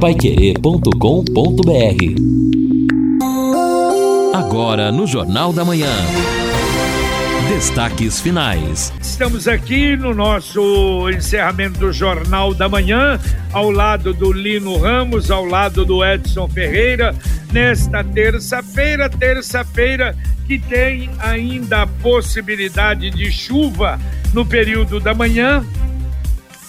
paiquerê.com.br Agora no Jornal da Manhã. Destaques finais. Estamos aqui no nosso encerramento do Jornal da Manhã, ao lado do Lino Ramos, ao lado do Edson Ferreira, nesta terça-feira, terça-feira que tem ainda a possibilidade de chuva no período da manhã,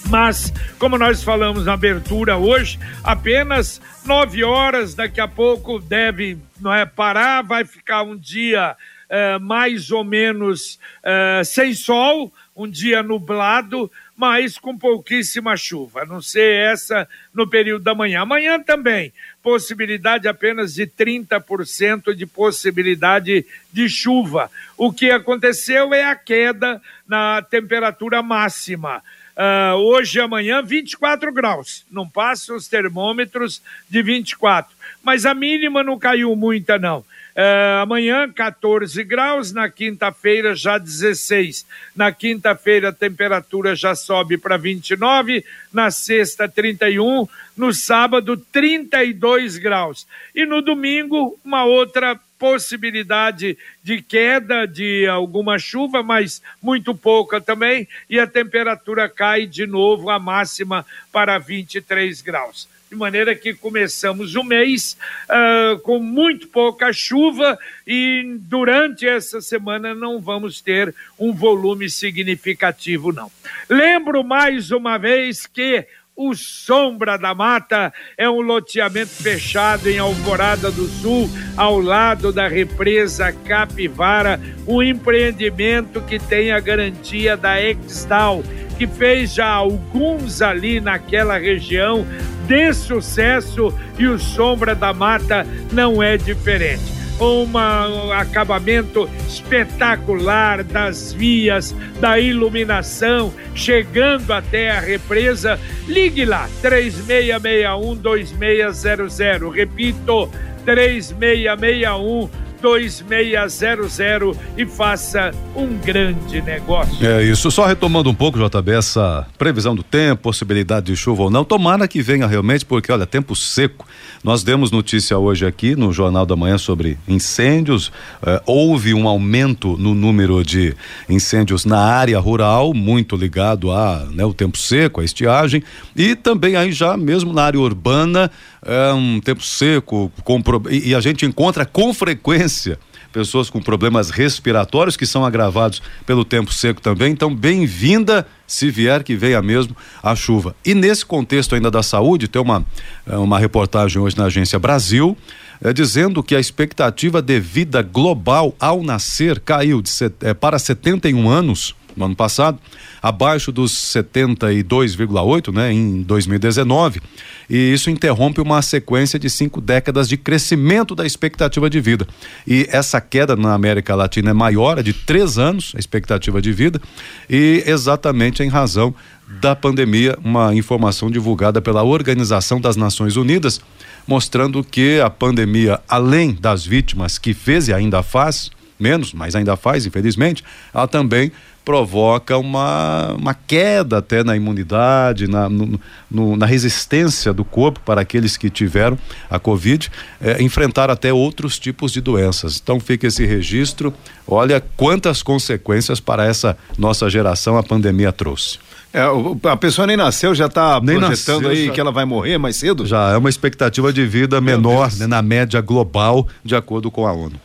mas como nós falamos na abertura hoje, apenas nove horas, daqui a pouco deve não é parar, vai ficar um dia uh, mais ou menos uh, sem sol, um dia nublado, mas com pouquíssima chuva, a não ser essa no período da manhã. Amanhã também, possibilidade apenas de 30% de possibilidade de chuva. O que aconteceu é a queda na temperatura máxima. Uh, hoje e amanhã, 24 graus. Não passa os termômetros de 24. Mas a mínima não caiu muita, não. Uh, amanhã, 14 graus, na quinta-feira já 16. Na quinta-feira a temperatura já sobe para 29, na sexta 31, no sábado 32 graus. E no domingo, uma outra possibilidade de queda de alguma chuva, mas muito pouca também, e a temperatura cai de novo a máxima para 23 graus de maneira que começamos o mês uh, com muito pouca chuva e durante essa semana não vamos ter um volume significativo, não. Lembro mais uma vez que o Sombra da Mata é um loteamento fechado em Alvorada do Sul, ao lado da represa Capivara, um empreendimento que tem a garantia da Exdal, que fez já alguns ali naquela região de sucesso e o Sombra da Mata não é diferente um acabamento espetacular das vias, da iluminação, chegando até a represa. Ligue lá, 3661-2600. Repito, 3661 2600 e faça um grande negócio. É isso, só retomando um pouco, JB, essa previsão do tempo, possibilidade de chuva ou não, tomara que venha realmente, porque olha, tempo seco. Nós demos notícia hoje aqui no Jornal da Manhã sobre incêndios, eh, houve um aumento no número de incêndios na área rural, muito ligado a né, o tempo seco, a estiagem, e também aí já mesmo na área urbana, é um tempo seco, com, e, a gente encontra com frequência pessoas com problemas respiratórios que são agravados pelo tempo seco também. Então, bem-vinda, se vier que venha mesmo a chuva. E nesse contexto ainda da saúde, tem uma, é, uma reportagem hoje na Agência Brasil. É, dizendo que a expectativa de vida global ao nascer caiu de, é, para 71 anos no ano passado, abaixo dos 72,8, né, em 2019, e isso interrompe uma sequência de cinco décadas de crescimento da expectativa de vida. E essa queda na América Latina é maior, é de três anos a expectativa de vida, e exatamente em razão da pandemia, uma informação divulgada pela Organização das Nações Unidas, mostrando que a pandemia, além das vítimas que fez e ainda faz, menos, mas ainda faz, infelizmente, ela também provoca uma, uma queda até na imunidade, na, no, no, na resistência do corpo para aqueles que tiveram a Covid, é, enfrentar até outros tipos de doenças. Então fica esse registro. Olha quantas consequências para essa nossa geração a pandemia trouxe. É, a pessoa nem nasceu, já está projetando nasceu, aí já... que ela vai morrer mais cedo? Já é uma expectativa de vida menor né, na média global, de acordo com a ONU.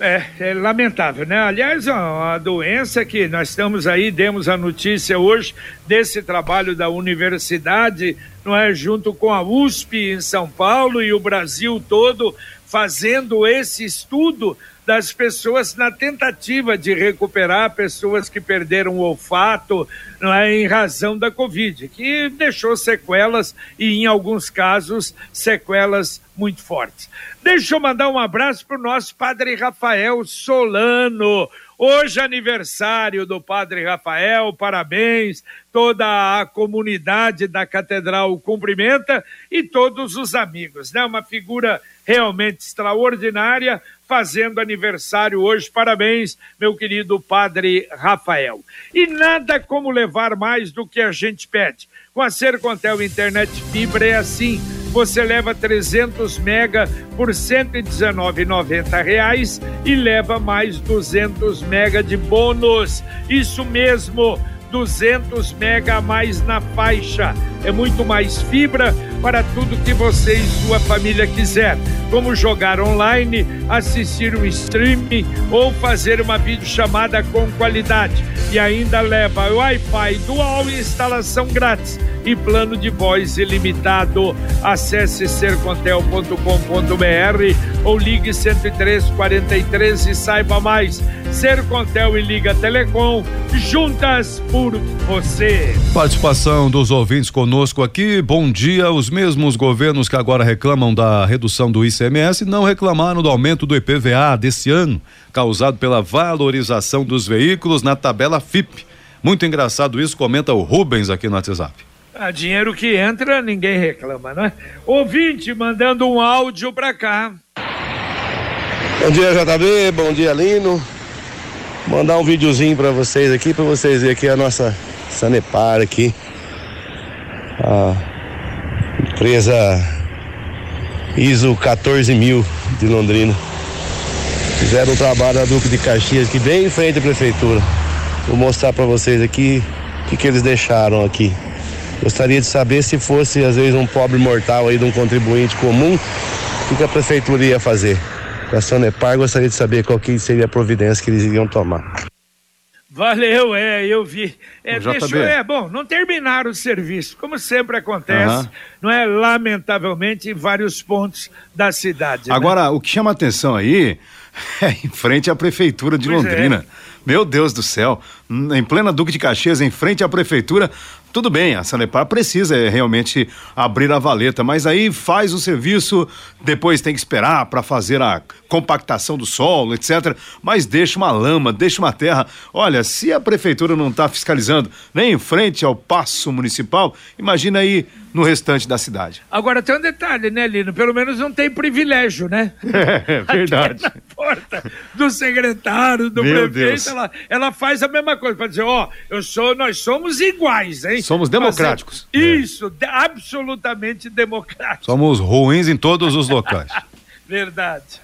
É, é, lamentável, né? Aliás, a, a doença que nós estamos aí, demos a notícia hoje desse trabalho da universidade, não é? Junto com a USP em São Paulo e o Brasil todo, fazendo esse estudo das pessoas na tentativa de recuperar pessoas que perderam o olfato não é, em razão da Covid, que deixou sequelas e, em alguns casos, sequelas muito fortes. Deixa eu mandar um abraço para o nosso padre Rafael Solano, Hoje aniversário do Padre Rafael, parabéns, toda a comunidade da Catedral cumprimenta e todos os amigos, né? Uma figura realmente extraordinária, fazendo aniversário hoje. Parabéns, meu querido Padre Rafael. E nada como levar mais do que a gente pede. Com a Sercontel Internet Fibra é assim você leva 300 mega por R$ 119,90 e leva mais 200 mega de bônus. Isso mesmo, 200 mega a mais na faixa. É muito mais fibra para tudo que você e sua família quiser, como jogar online, assistir um streaming ou fazer uma videochamada com qualidade. E ainda leva Wi-Fi dual e instalação grátis e plano de voz ilimitado. Acesse sercontel.com.br ou ligue 10343 e saiba mais. Sercontel e Liga Telecom, juntas por você. Participação dos ouvintes conosco aqui. Bom dia. Os mesmos governos que agora reclamam da redução do ICMS não reclamaram do aumento do IPVA desse ano, causado pela valorização dos veículos na tabela FIP. Muito engraçado isso, comenta o Rubens aqui no WhatsApp. Ah, dinheiro que entra, ninguém reclama, né? Ouvinte mandando um áudio pra cá. Bom dia, JB. Bom dia, Lino. Mandar um videozinho para vocês aqui, para vocês verem aqui a nossa Sanepar aqui. A empresa ISO 14000 de Londrina. Fizeram um trabalho na Duque de Caxias aqui bem em frente à prefeitura. Vou mostrar para vocês aqui o que, que eles deixaram aqui. Gostaria de saber se fosse, às vezes, um pobre mortal aí de um contribuinte comum, o que, que a prefeitura ia fazer. A Sanepar gostaria de saber qual que seria a providência que eles iriam tomar. Valeu, é, eu vi. É, deixou, é bom, não terminaram o serviço, como sempre acontece, uhum. não é? Lamentavelmente, em vários pontos da cidade. Né? Agora, né? o que chama atenção aí é em frente à prefeitura de pois é. Londrina. É. Meu Deus do céu, em plena Duque de Caxias, em frente à prefeitura, tudo bem, a Sanepar precisa é, realmente abrir a valeta, mas aí faz o serviço, depois tem que esperar para fazer a compactação do solo, etc. Mas deixa uma lama, deixa uma terra. Olha, se a prefeitura não está fiscalizando nem em frente ao passo municipal, imagina aí no restante da cidade. Agora tem um detalhe, né, Lino? Pelo menos não tem privilégio, né? É, verdade. Aqui na porta do secretário, do Meu prefeito, ela, ela, faz a mesma coisa, para dizer, ó, oh, eu sou, nós somos iguais, hein? Somos democráticos. Mas, isso, é. absolutamente democráticos. Somos ruins em todos os locais. verdade.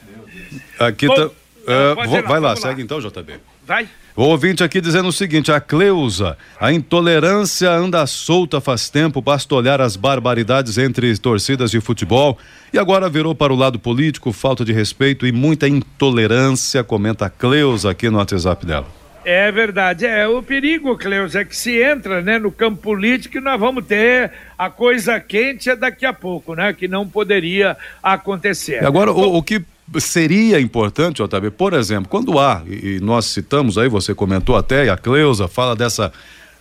Aqui Bom, tá, uh, vou, vai lá, lá, segue então, JB. Vai. O ouvinte aqui dizendo o seguinte: a Cleusa, a intolerância anda solta faz tempo, basta olhar as barbaridades entre torcidas de futebol e agora virou para o lado político, falta de respeito e muita intolerância, comenta a Cleusa aqui no WhatsApp dela. É verdade, é o perigo, Cleusa, é que se entra né, no campo político nós vamos ter a coisa quente é daqui a pouco, né? Que não poderia acontecer. E agora, o, o que seria importante, Otávio, por exemplo, quando há, e, nós citamos aí, você comentou até, e a Cleusa fala dessa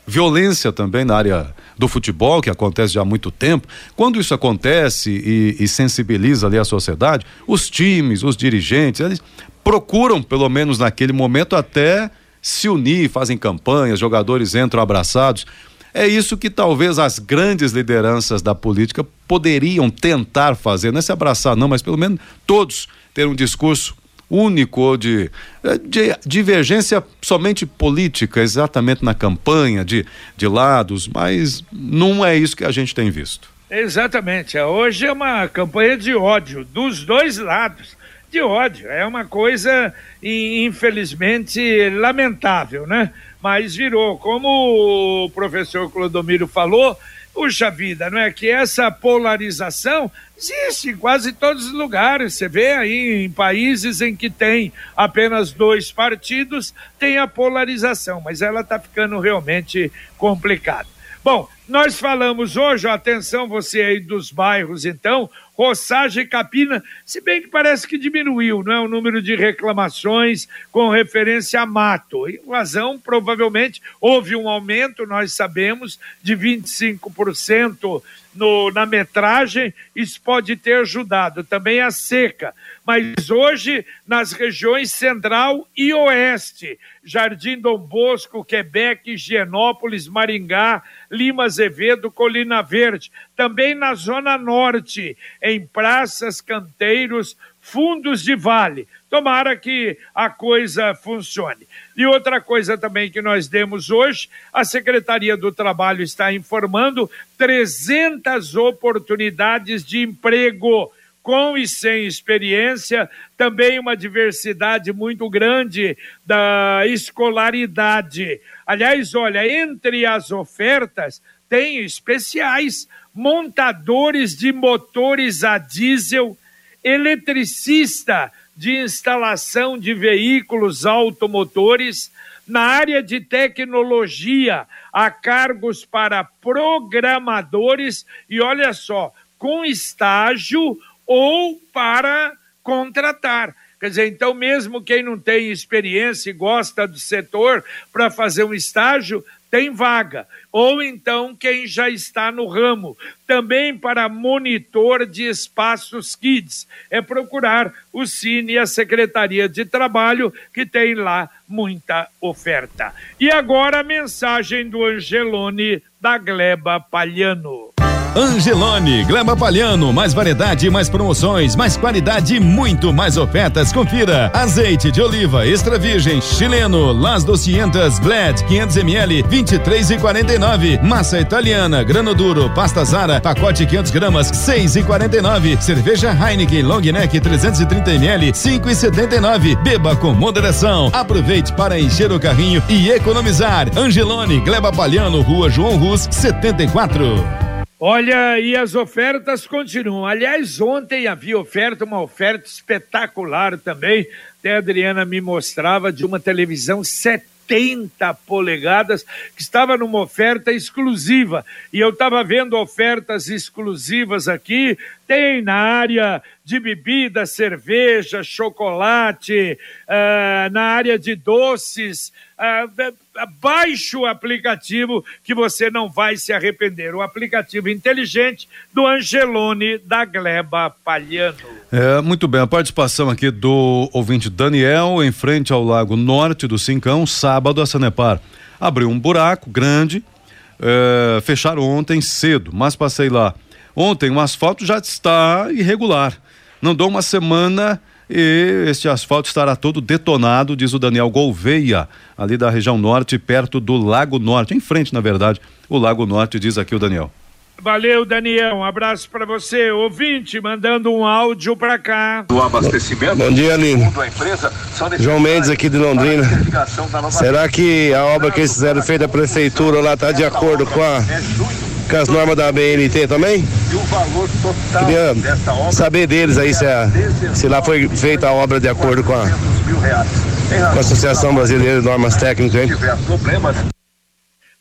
violência também na área do futebol, que acontece já há muito tempo. Quando isso acontece e, e, sensibiliza ali a sociedade, os times, os dirigentes, eles procuram, pelo menos naquele momento, até se unir, fazem campanhas, jogadores entram abraçados. É isso que talvez as grandes lideranças da política poderiam tentar fazer, não é se abraçar, não, mas pelo menos todos ter um discurso único de, de divergência somente política, exatamente na campanha, de, de lados, mas não é isso que a gente tem visto. Exatamente. Hoje é uma campanha de ódio dos dois lados. De ódio. É uma coisa, infelizmente, lamentável, né? Mas virou, como o professor Clodomiro falou, Puxa vida, não é que essa polarização existe em quase todos os lugares. Você vê aí em países em que tem apenas dois partidos, tem a polarização, mas ela está ficando realmente complicada. Bom, nós falamos hoje, atenção você aí dos bairros então, roçagem capina, se bem que parece que diminuiu, não é? O número de reclamações com referência a mato. Em razão, provavelmente, houve um aumento, nós sabemos, de 25% no, na metragem, isso pode ter ajudado. Também a seca. Mas hoje, nas regiões central e oeste, Jardim Dom Bosco, Quebec, Higienópolis, Maringá, Lima Azevedo, Colina Verde. Também na Zona Norte, em praças, canteiros, fundos de vale. Tomara que a coisa funcione. E outra coisa também que nós demos hoje, a Secretaria do Trabalho está informando 300 oportunidades de emprego com e sem experiência, também uma diversidade muito grande da escolaridade. Aliás, olha, entre as ofertas tem especiais, montadores de motores a diesel, eletricista de instalação de veículos automotores, na área de tecnologia, há cargos para programadores e olha só, com estágio ou para contratar. Quer dizer, então, mesmo quem não tem experiência e gosta do setor para fazer um estágio, tem vaga. Ou então quem já está no ramo. Também para monitor de espaços kids. É procurar o Cine e a Secretaria de Trabalho, que tem lá muita oferta. E agora a mensagem do Angelone da Gleba Palhano. Angelone, Gleba Palhano, mais variedade, mais promoções, mais qualidade e muito mais ofertas. Confira. Azeite de oliva extra virgem chileno, Las 200 Bled 500 ml 23 e 49. Massa italiana, grano duro, pasta Zara, pacote 500 gramas 6 e 49. Cerveja Heineken Long Neck 330 ml 5 e 79. Beba com moderação. Aproveite para encher o carrinho e economizar. Angelone, Gleba Palhano, Rua João Rus 74. Olha, e as ofertas continuam. Aliás, ontem havia oferta, uma oferta espetacular também. Até a Adriana me mostrava de uma televisão 70 polegadas que estava numa oferta exclusiva. E eu estava vendo ofertas exclusivas aqui. Tem na área de bebida, cerveja, chocolate, uh, na área de doces. Uh, baixe o aplicativo que você não vai se arrepender. O aplicativo inteligente do Angelone da Gleba Palhano. É, muito bem, a participação aqui do ouvinte Daniel, em frente ao Lago Norte do Cincão, sábado a Sanepar. Abriu um buraco grande, é, fecharam ontem cedo, mas passei lá. Ontem o asfalto já está irregular. Não dou uma semana e este asfalto estará todo detonado, diz o Daniel Gouveia, ali da região norte, perto do Lago Norte, em frente, na verdade, o Lago Norte, diz aqui o Daniel. Valeu, Daniel. Um abraço para você. Ouvinte, mandando um áudio para cá. Do abastecimento. Bom dia, Lino. João Mendes aqui de Londrina. Será que a obra que eles fizeram feita da prefeitura lá está de acordo com a com as normas da BNT também? E o valor total Queria dessa obra saber deles aí se, a, se lá foi feita a obra de acordo com a, com a Associação Brasileira de Normas Técnicas, hein? de tiver problemas,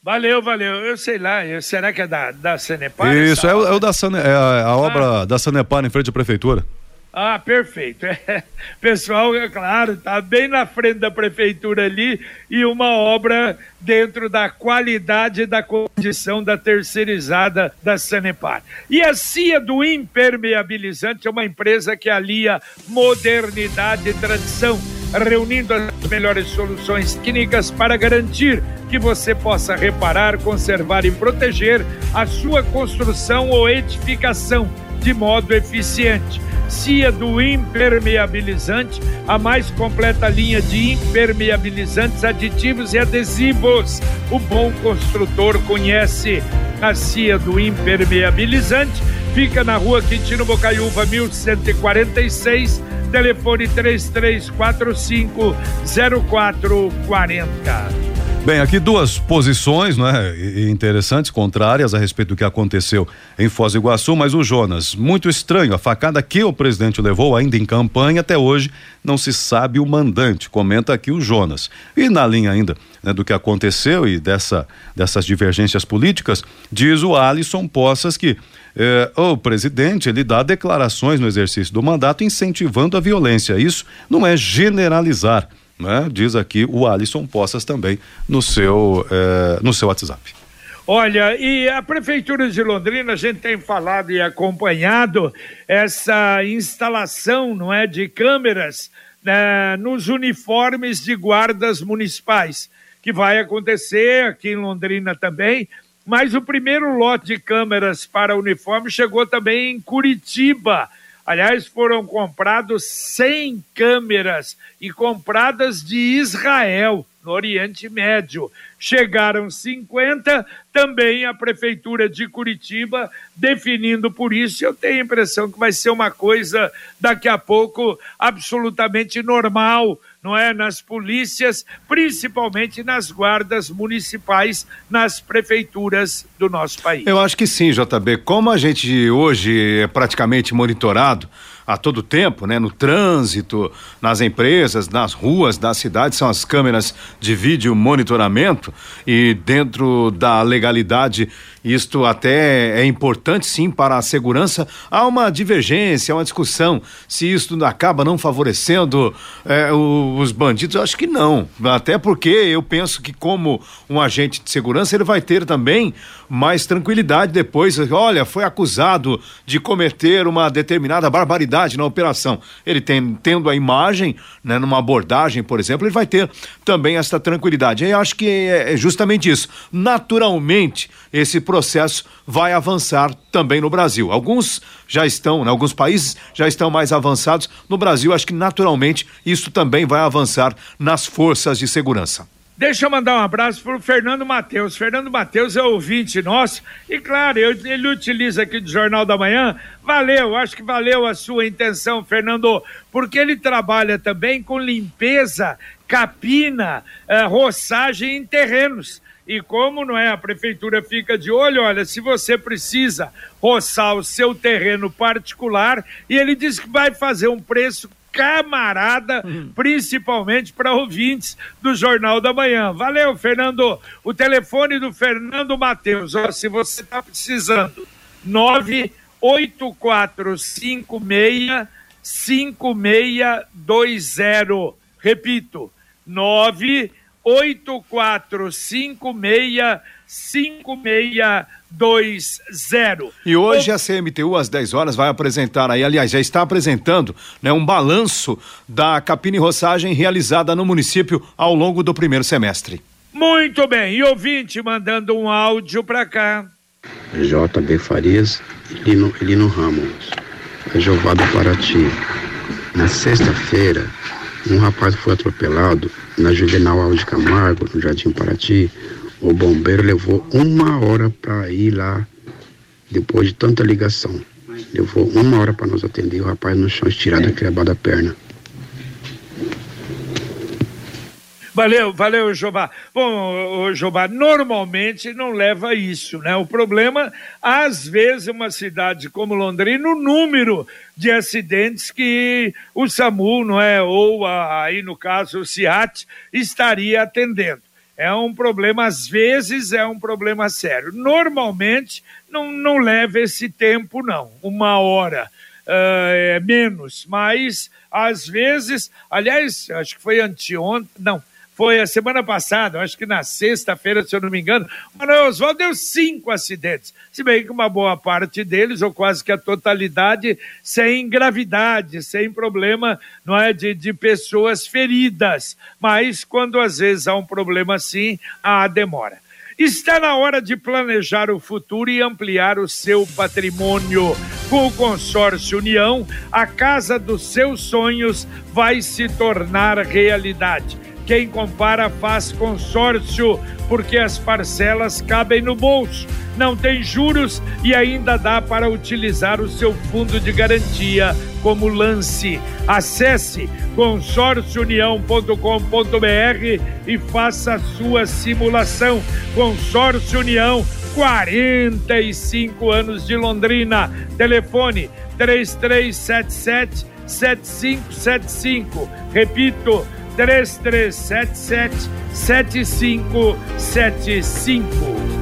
Valeu, valeu. Eu sei lá, eu- será que é da, da Sanepar? Isso, é, é o da Sane, é a, a obra da Sanepar em frente à prefeitura. Ah, perfeito. É, pessoal, é claro, tá bem na frente da prefeitura ali e uma obra dentro da qualidade da condição da terceirizada da Sanepar. E a CIA do Impermeabilizante é uma empresa que alia modernidade e tradição, reunindo as melhores soluções técnicas para garantir que você possa reparar, conservar e proteger a sua construção ou edificação de modo eficiente. CIA do Impermeabilizante, a mais completa linha de impermeabilizantes, aditivos e adesivos. O bom construtor conhece a CIA do Impermeabilizante. Fica na rua Quintino Bocaiúva, 1146, telefone 3345 0440. Bem, aqui duas posições, né, interessantes, contrárias a respeito do que aconteceu em Foz do Iguaçu, mas o Jonas, muito estranho, a facada que o presidente levou ainda em campanha, até hoje não se sabe o mandante, comenta aqui o Jonas. E na linha ainda né, do que aconteceu e dessa, dessas divergências políticas, diz o Alisson Poças que eh, o presidente ele dá declarações no exercício do mandato incentivando a violência. Isso não é generalizar né? Diz aqui o Alisson Poças também no seu, eh, no seu WhatsApp. Olha, e a Prefeitura de Londrina, a gente tem falado e acompanhado essa instalação, não é, de câmeras né, nos uniformes de guardas municipais, que vai acontecer aqui em Londrina também, mas o primeiro lote de câmeras para uniforme chegou também em Curitiba. Aliás, foram comprados 100 câmeras e compradas de Israel, no Oriente Médio. Chegaram 50, também a Prefeitura de Curitiba definindo por isso. Eu tenho a impressão que vai ser uma coisa daqui a pouco absolutamente normal não é? Nas polícias, principalmente nas guardas municipais, nas prefeituras do nosso país. Eu acho que sim, JB. Como a gente hoje é praticamente monitorado, a todo tempo, né? No trânsito, nas empresas, nas ruas da cidade, são as câmeras de vídeo monitoramento e dentro da legalidade isto até é importante sim para a segurança. Há uma divergência, uma discussão se isto acaba não favorecendo é, os bandidos. Eu acho que não, até porque eu penso que como um agente de segurança ele vai ter também mais tranquilidade depois. Olha, foi acusado de cometer uma determinada barbaridade na operação. Ele tem tendo a imagem, né, numa abordagem, por exemplo, ele vai ter também essa tranquilidade. Eu acho que é, é justamente isso. Naturalmente, esse processo vai avançar também no Brasil. Alguns já estão, né, alguns países já estão mais avançados. No Brasil, acho que naturalmente isso também vai avançar nas forças de segurança. Deixa eu mandar um abraço para o Fernando Matheus. Fernando Matheus é ouvinte nosso e, claro, eu, ele utiliza aqui do Jornal da Manhã. Valeu, acho que valeu a sua intenção, Fernando, porque ele trabalha também com limpeza, capina, eh, roçagem em terrenos. E como não é, a prefeitura fica de olho, olha, se você precisa roçar o seu terreno particular, e ele diz que vai fazer um preço camarada, uhum. principalmente para ouvintes do Jornal da Manhã. Valeu, Fernando. O telefone do Fernando Matheus, ó, se você está precisando, 98456 5620. Repito, 98456 5620. E hoje a CMTU, às 10 horas, vai apresentar aí, aliás, já está apresentando né, um balanço da capina e roçagem realizada no município ao longo do primeiro semestre. Muito bem, e ouvinte mandando um áudio para cá. JB Farias, Elino, Elino Ramos, Jeová do Paraty. Na sexta-feira, um rapaz foi atropelado na Juvenal Alves Camargo, no Jardim Paraty, o bombeiro levou uma hora para ir lá, depois de tanta ligação. Levou uma hora para nos atender. O rapaz no chão estirado, quebrado a perna. Valeu, valeu, Jobá. Bom, Jobá, normalmente não leva isso, né? O problema, às vezes, uma cidade como Londrina, o número de acidentes que o SAMU, não é, ou a, aí no caso o CIAT, estaria atendendo é um problema, às vezes é um problema sério. Normalmente não, não leva esse tempo, não, uma hora. Uh, é menos, mas às vezes, aliás, acho que foi anteontem, não, foi a semana passada, acho que na sexta-feira, se eu não me engano, o Manuel Oswaldo deu cinco acidentes. Se bem que uma boa parte deles, ou quase que a totalidade, sem gravidade, sem problema não é, de, de pessoas feridas. Mas quando às vezes há um problema assim, há demora. Está na hora de planejar o futuro e ampliar o seu patrimônio. Com o consórcio União, a casa dos seus sonhos vai se tornar realidade. Quem compara faz consórcio, porque as parcelas cabem no bolso, não tem juros e ainda dá para utilizar o seu fundo de garantia como lance. Acesse consórciounião.com.br e faça a sua simulação. Consórcio União, 45 anos de Londrina. Telefone 3377 7575. Repito, 3377 7575.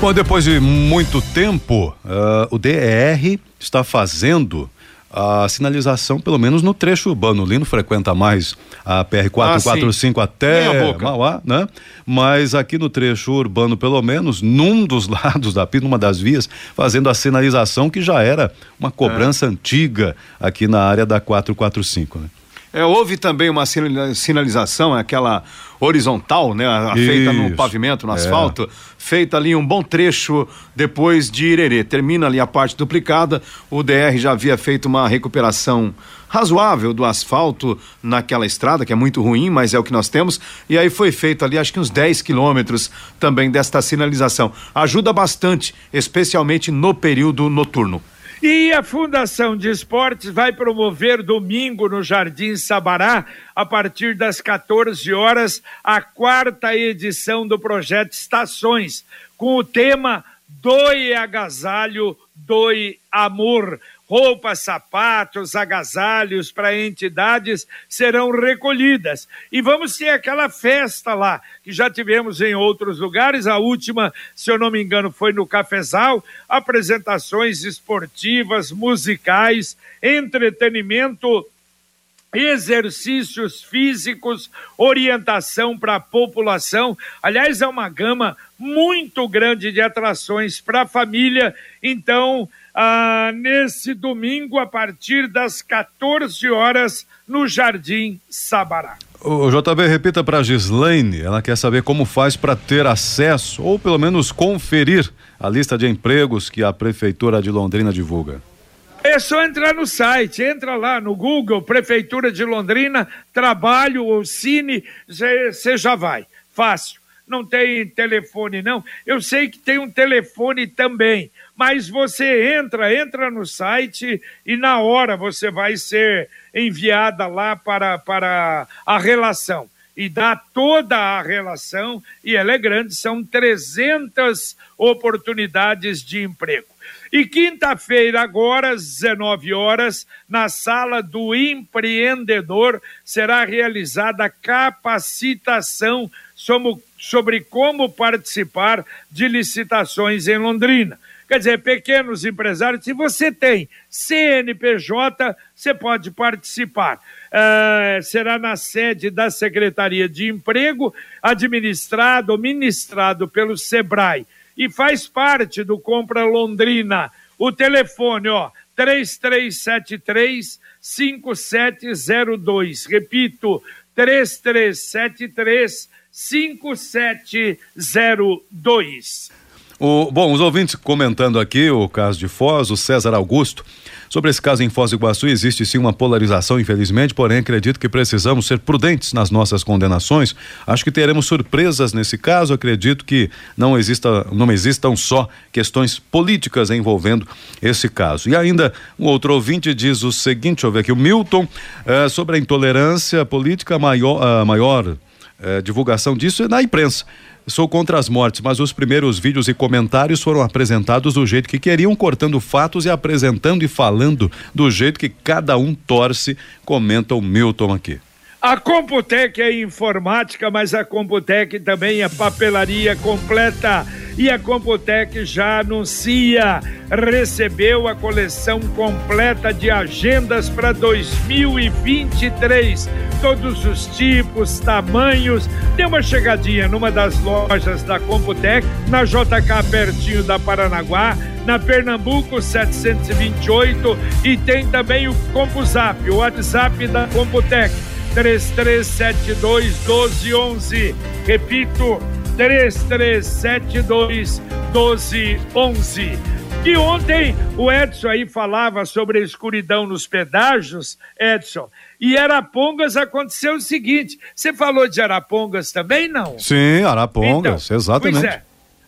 Bom, depois de muito tempo, uh, o DER está fazendo a sinalização, pelo menos no trecho urbano. O Lino frequenta mais a PR-445 Ah, até Mauá, né? Mas aqui no trecho urbano, pelo menos, num dos lados da pista, numa das vias, fazendo a sinalização que já era uma cobrança antiga aqui na área da 445, né? É, houve também uma sinali- sinalização, aquela horizontal, né? a- a Feita no pavimento, no É. asfalto, feita ali um bom trecho depois de Irerê. Termina ali a parte duplicada. O DR já havia feito uma recuperação razoável do asfalto naquela estrada, que é muito ruim, mas é o que nós temos. E aí foi feito ali, acho que uns 10 quilômetros também desta sinalização. Ajuda bastante, especialmente no período noturno. E a Fundação de Esportes vai promover domingo no Jardim Sabará, a partir das 14 horas, a quarta edição do projeto Estações, com o tema Doe Agasalho, Doe Amor. Roupas, sapatos, agasalhos para entidades serão recolhidas. E vamos ter aquela festa lá, que já tivemos em outros lugares. A última, se eu não me engano, foi no Cafezal. Apresentações esportivas, musicais, entretenimento exercícios físicos, orientação para a população. Aliás, é uma gama muito grande de atrações para a família. Então, ah, nesse domingo, a partir das 14 horas, no Jardim Sabará. O JB, repita para Gislaine, ela quer saber como faz para ter acesso, ou pelo menos conferir, a lista de empregos que a Prefeitura de Londrina divulga. É só entrar no site, entra lá no Google, Prefeitura de Londrina, trabalho ou cine, você já vai. Fácil. Não tem telefone, não. Eu sei que tem um telefone também, mas você entra, entra no site e na hora você vai ser enviada lá para, para a relação. E dá toda a relação, e ela é grande, são 300 oportunidades de emprego. E quinta-feira, agora, às 19 horas, na sala do empreendedor, será realizada a capacitação sobre, sobre como participar de licitações em Londrina. Quer dizer, pequenos empresários, se você tem CNPJ, você pode participar. Ah, será na sede da Secretaria de Emprego, administrado ministrado pelo SEBRAE e faz parte do Compra Londrina. O telefone, ó, 3373 5702. Repito, 3373 5702. O, bom, os ouvintes comentando aqui o caso de Foz, o César Augusto. Sobre esse caso em Foz do Iguaçu, existe sim uma polarização, infelizmente, porém acredito que precisamos ser prudentes nas nossas condenações. Acho que teremos surpresas nesse caso. Acredito que não, exista, não existam só questões políticas envolvendo esse caso. E ainda um outro ouvinte diz o seguinte: deixa eu ver aqui, o Milton, eh, sobre a intolerância política, maior, a maior eh, divulgação disso é na imprensa. Sou contra as mortes, mas os primeiros vídeos e comentários foram apresentados do jeito que queriam, cortando fatos e apresentando e falando do jeito que cada um torce, comenta o Milton aqui. A Computec é informática, mas a Computec também é papelaria completa. E a Computec já anuncia, recebeu a coleção completa de agendas para 2023. Todos os tipos, tamanhos. Dê uma chegadinha numa das lojas da Computec, na JK pertinho da Paranaguá, na Pernambuco 728 e tem também o CompuZap, o WhatsApp da Computec. 3372 1211. Repito, 3372 1211. E ontem o Edson aí falava sobre a escuridão nos pedágios, Edson. E Arapongas aconteceu o seguinte: você falou de Arapongas também, não? Sim, Arapongas, Então, exatamente. Pois é.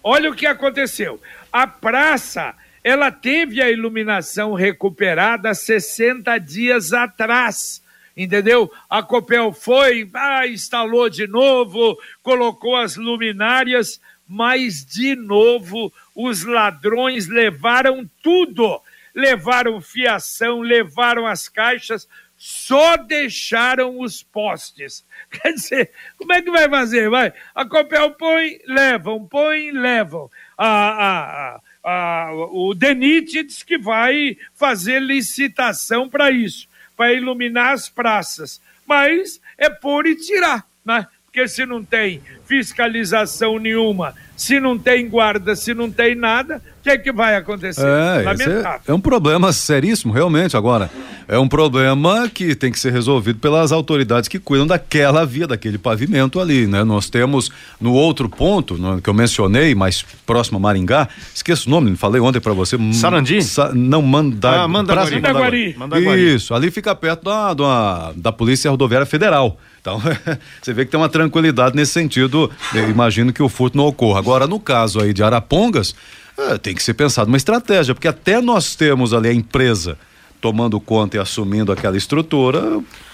Olha o que aconteceu. A praça ela teve a iluminação recuperada 60 dias atrás. Entendeu? A Copel foi, ah, instalou de novo, colocou as luminárias, mas de novo os ladrões levaram tudo. Levaram fiação, levaram as caixas, só deixaram os postes. Quer dizer, como é que vai fazer? Vai, a Copel põe, levam, põe, levam. A, a, a, o DENIT diz que vai fazer licitação para isso, para iluminar as praças. Mas é pôr e tirar, né? Porque se não tem fiscalização nenhuma, se não tem guarda, se não tem nada, que é que vai acontecer? É, é, é um problema seríssimo, realmente. Agora, é um problema que tem que ser resolvido pelas autoridades que cuidam daquela via, daquele pavimento ali, né? Nós temos no outro ponto, no, que eu mencionei, mais próximo a Maringá, esqueço o nome, falei ontem para você. Sarandi? Sa, não, Manda, Ah, Mandaguari. Mandaguari. Mandaguari. Isso, ali fica perto da, da, da Polícia Rodoviária Federal. Então, você vê que tem uma tranquilidade nesse sentido. Eu imagino que o furto não ocorra. Agora, no caso aí de Arapongas, é, tem que ser pensado uma estratégia, porque até nós temos ali a empresa tomando conta e assumindo aquela estrutura,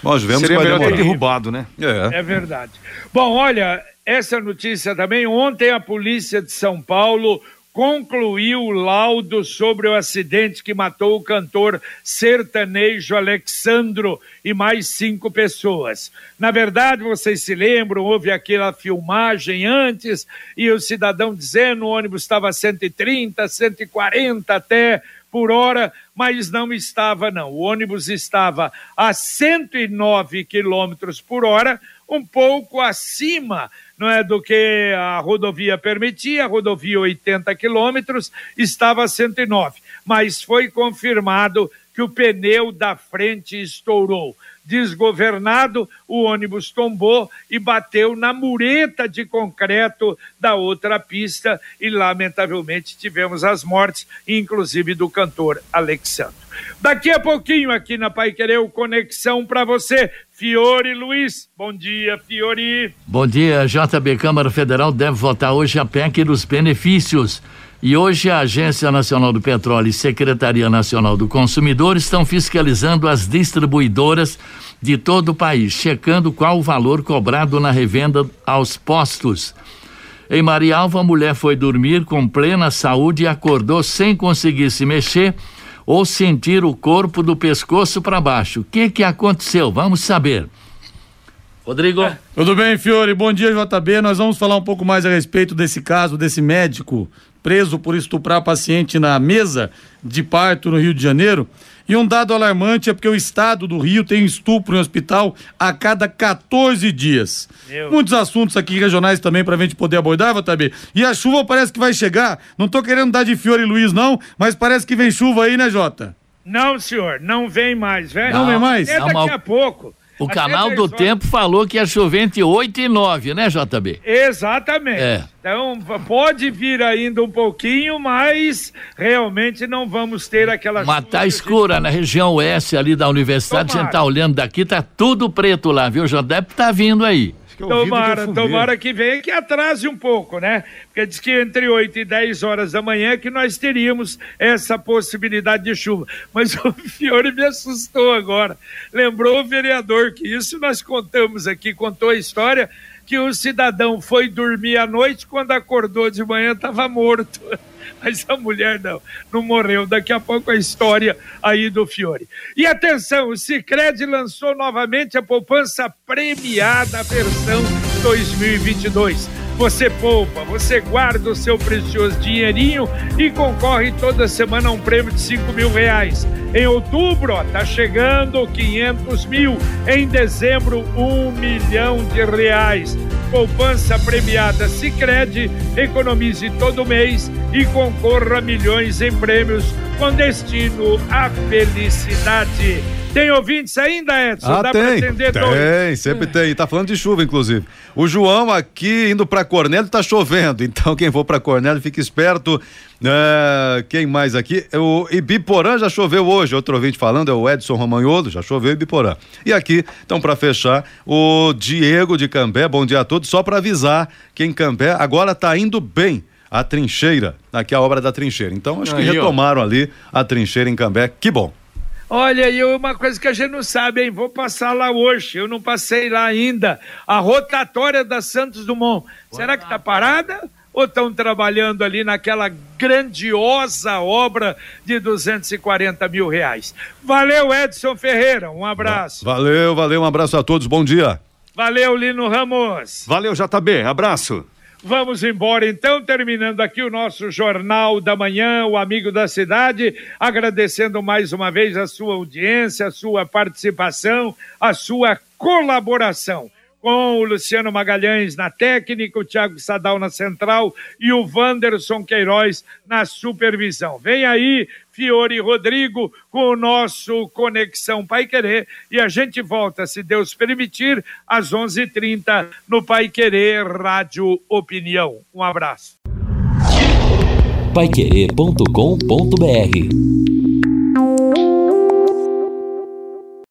nós vemos Seria que vai melhor ter demorar. derrubado, né? É. É verdade. Bom, olha, essa notícia também. Ontem a polícia de São Paulo concluiu o laudo sobre o acidente que matou o cantor sertanejo Alexandro e mais cinco pessoas. Na verdade, vocês se lembram, houve aquela filmagem antes e o cidadão dizendo o ônibus estava a 130, 140 até por hora, mas não estava não. O ônibus estava a 109 quilômetros por hora, um pouco acima não é do que a rodovia permitia, a rodovia 80 quilômetros estava a 109, mas foi confirmado que o pneu da frente estourou. Desgovernado, o ônibus tombou e bateu na mureta de concreto da outra pista e, lamentavelmente, tivemos as mortes, inclusive do cantor Alexandre. Daqui a pouquinho, aqui na Pai Querer, Conexão para você, Fiore Luiz. Bom dia, Fiore. Bom dia, JB Câmara Federal deve votar hoje a PEC dos benefícios. E hoje a Agência Nacional do Petróleo e Secretaria Nacional do Consumidor estão fiscalizando as distribuidoras de todo o país, checando qual o valor cobrado na revenda aos postos. Em Marialva, a mulher foi dormir com plena saúde e acordou sem conseguir se mexer ou sentir o corpo do pescoço para baixo. O que que aconteceu? Vamos saber. Rodrigo. Tudo bem, Fiore? Bom dia, JB. Nós vamos falar um pouco mais a respeito desse caso, desse médico preso por estuprar paciente na mesa de parto no Rio de Janeiro. E um dado alarmante é porque o estado do Rio tem estupro em hospital a cada 14 dias. Meu. Muitos assuntos aqui regionais também pra gente poder abordar, JB. E a chuva parece que vai chegar. Não tô querendo dar de Fiore Luiz, não, mas parece que vem chuva aí, né, Jota? Não, senhor, não vem mais, velho. Não vem mais? É daqui a pouco. O Até canal 10 do horas. tempo falou que ia chover entre 8 e 9, né, JB? Exatamente. É. Então, pode vir ainda um pouquinho, mas realmente não vamos ter aquela Mas tá que a gente- escura na região oeste ali da universidade. A gente Tomara. tá olhando daqui, tá tudo preto lá, viu? Já deve tá vindo aí. Que eu ouvi Tomara, fumê. tomara que venha, que atrase um pouco, né? Porque diz que entre 8 e 10 horas da manhã é que nós teríamos essa possibilidade de chuva. Mas o Fiore me assustou agora. Lembrou o vereador que isso nós contamos aqui, contou a história que o cidadão foi dormir à noite, quando acordou de manhã estava morto. Mas a mulher não, não morreu. Daqui a pouco a história aí do Fiore. E atenção, o Cicred lançou novamente a poupança premiada versão 2022. Você poupa, você guarda o seu precioso dinheirinho e concorre toda semana a um prêmio de 5 mil reais. Em outubro, ó, tá chegando 500 mil. Em dezembro, um milhão de reais. Poupança premiada Sicredi, economize todo mês e concorra a milhões em prêmios com destino à felicidade. Tem ouvintes ainda, Edson? Ah, Dá pra tem. atender dois? Tem, sempre tem. Tá falando de chuva, inclusive. O João aqui indo pra Cornélio tá chovendo. Então, quem for pra Cornélio, fique esperto. É, quem mais aqui? O Ibiporã já choveu hoje. Outro ouvinte falando é o Edson Romagnolo, já choveu Ibiporã. E aqui, então, pra fechar, o Diego de Cambé. Bom dia a todos. Só pra avisar que em Cambé agora tá indo bem a trincheira, aqui a obra da trincheira. Então acho que Aí, ó. retomaram ali a trincheira em Cambé, que bom. Olha, e uma coisa que a gente não sabe, hein? Vou passar lá hoje. Eu não passei lá ainda. A rotatória da Santos Dumont. Será que está parada? Ou estão trabalhando ali naquela grandiosa obra de 240 mil reais? Valeu, Edson Ferreira. Um abraço. Valeu, valeu, um abraço a todos, bom dia. Valeu, Lino Ramos. Valeu, JB. Abraço. Vamos embora então, terminando aqui o nosso Jornal da Manhã, o Amigo da Cidade, agradecendo mais uma vez a sua audiência, a sua participação, a sua colaboração. Com o Luciano Magalhães na técnica, o Thiago Sadal na central e o Wanderson Queiroz na supervisão. Vem aí, Fiore Rodrigo, com o nosso Conexão Pai Querer e a gente volta, se Deus permitir, às 11h30 no Pai Querer Rádio Opinião. Um abraço. Paiquerê.com.br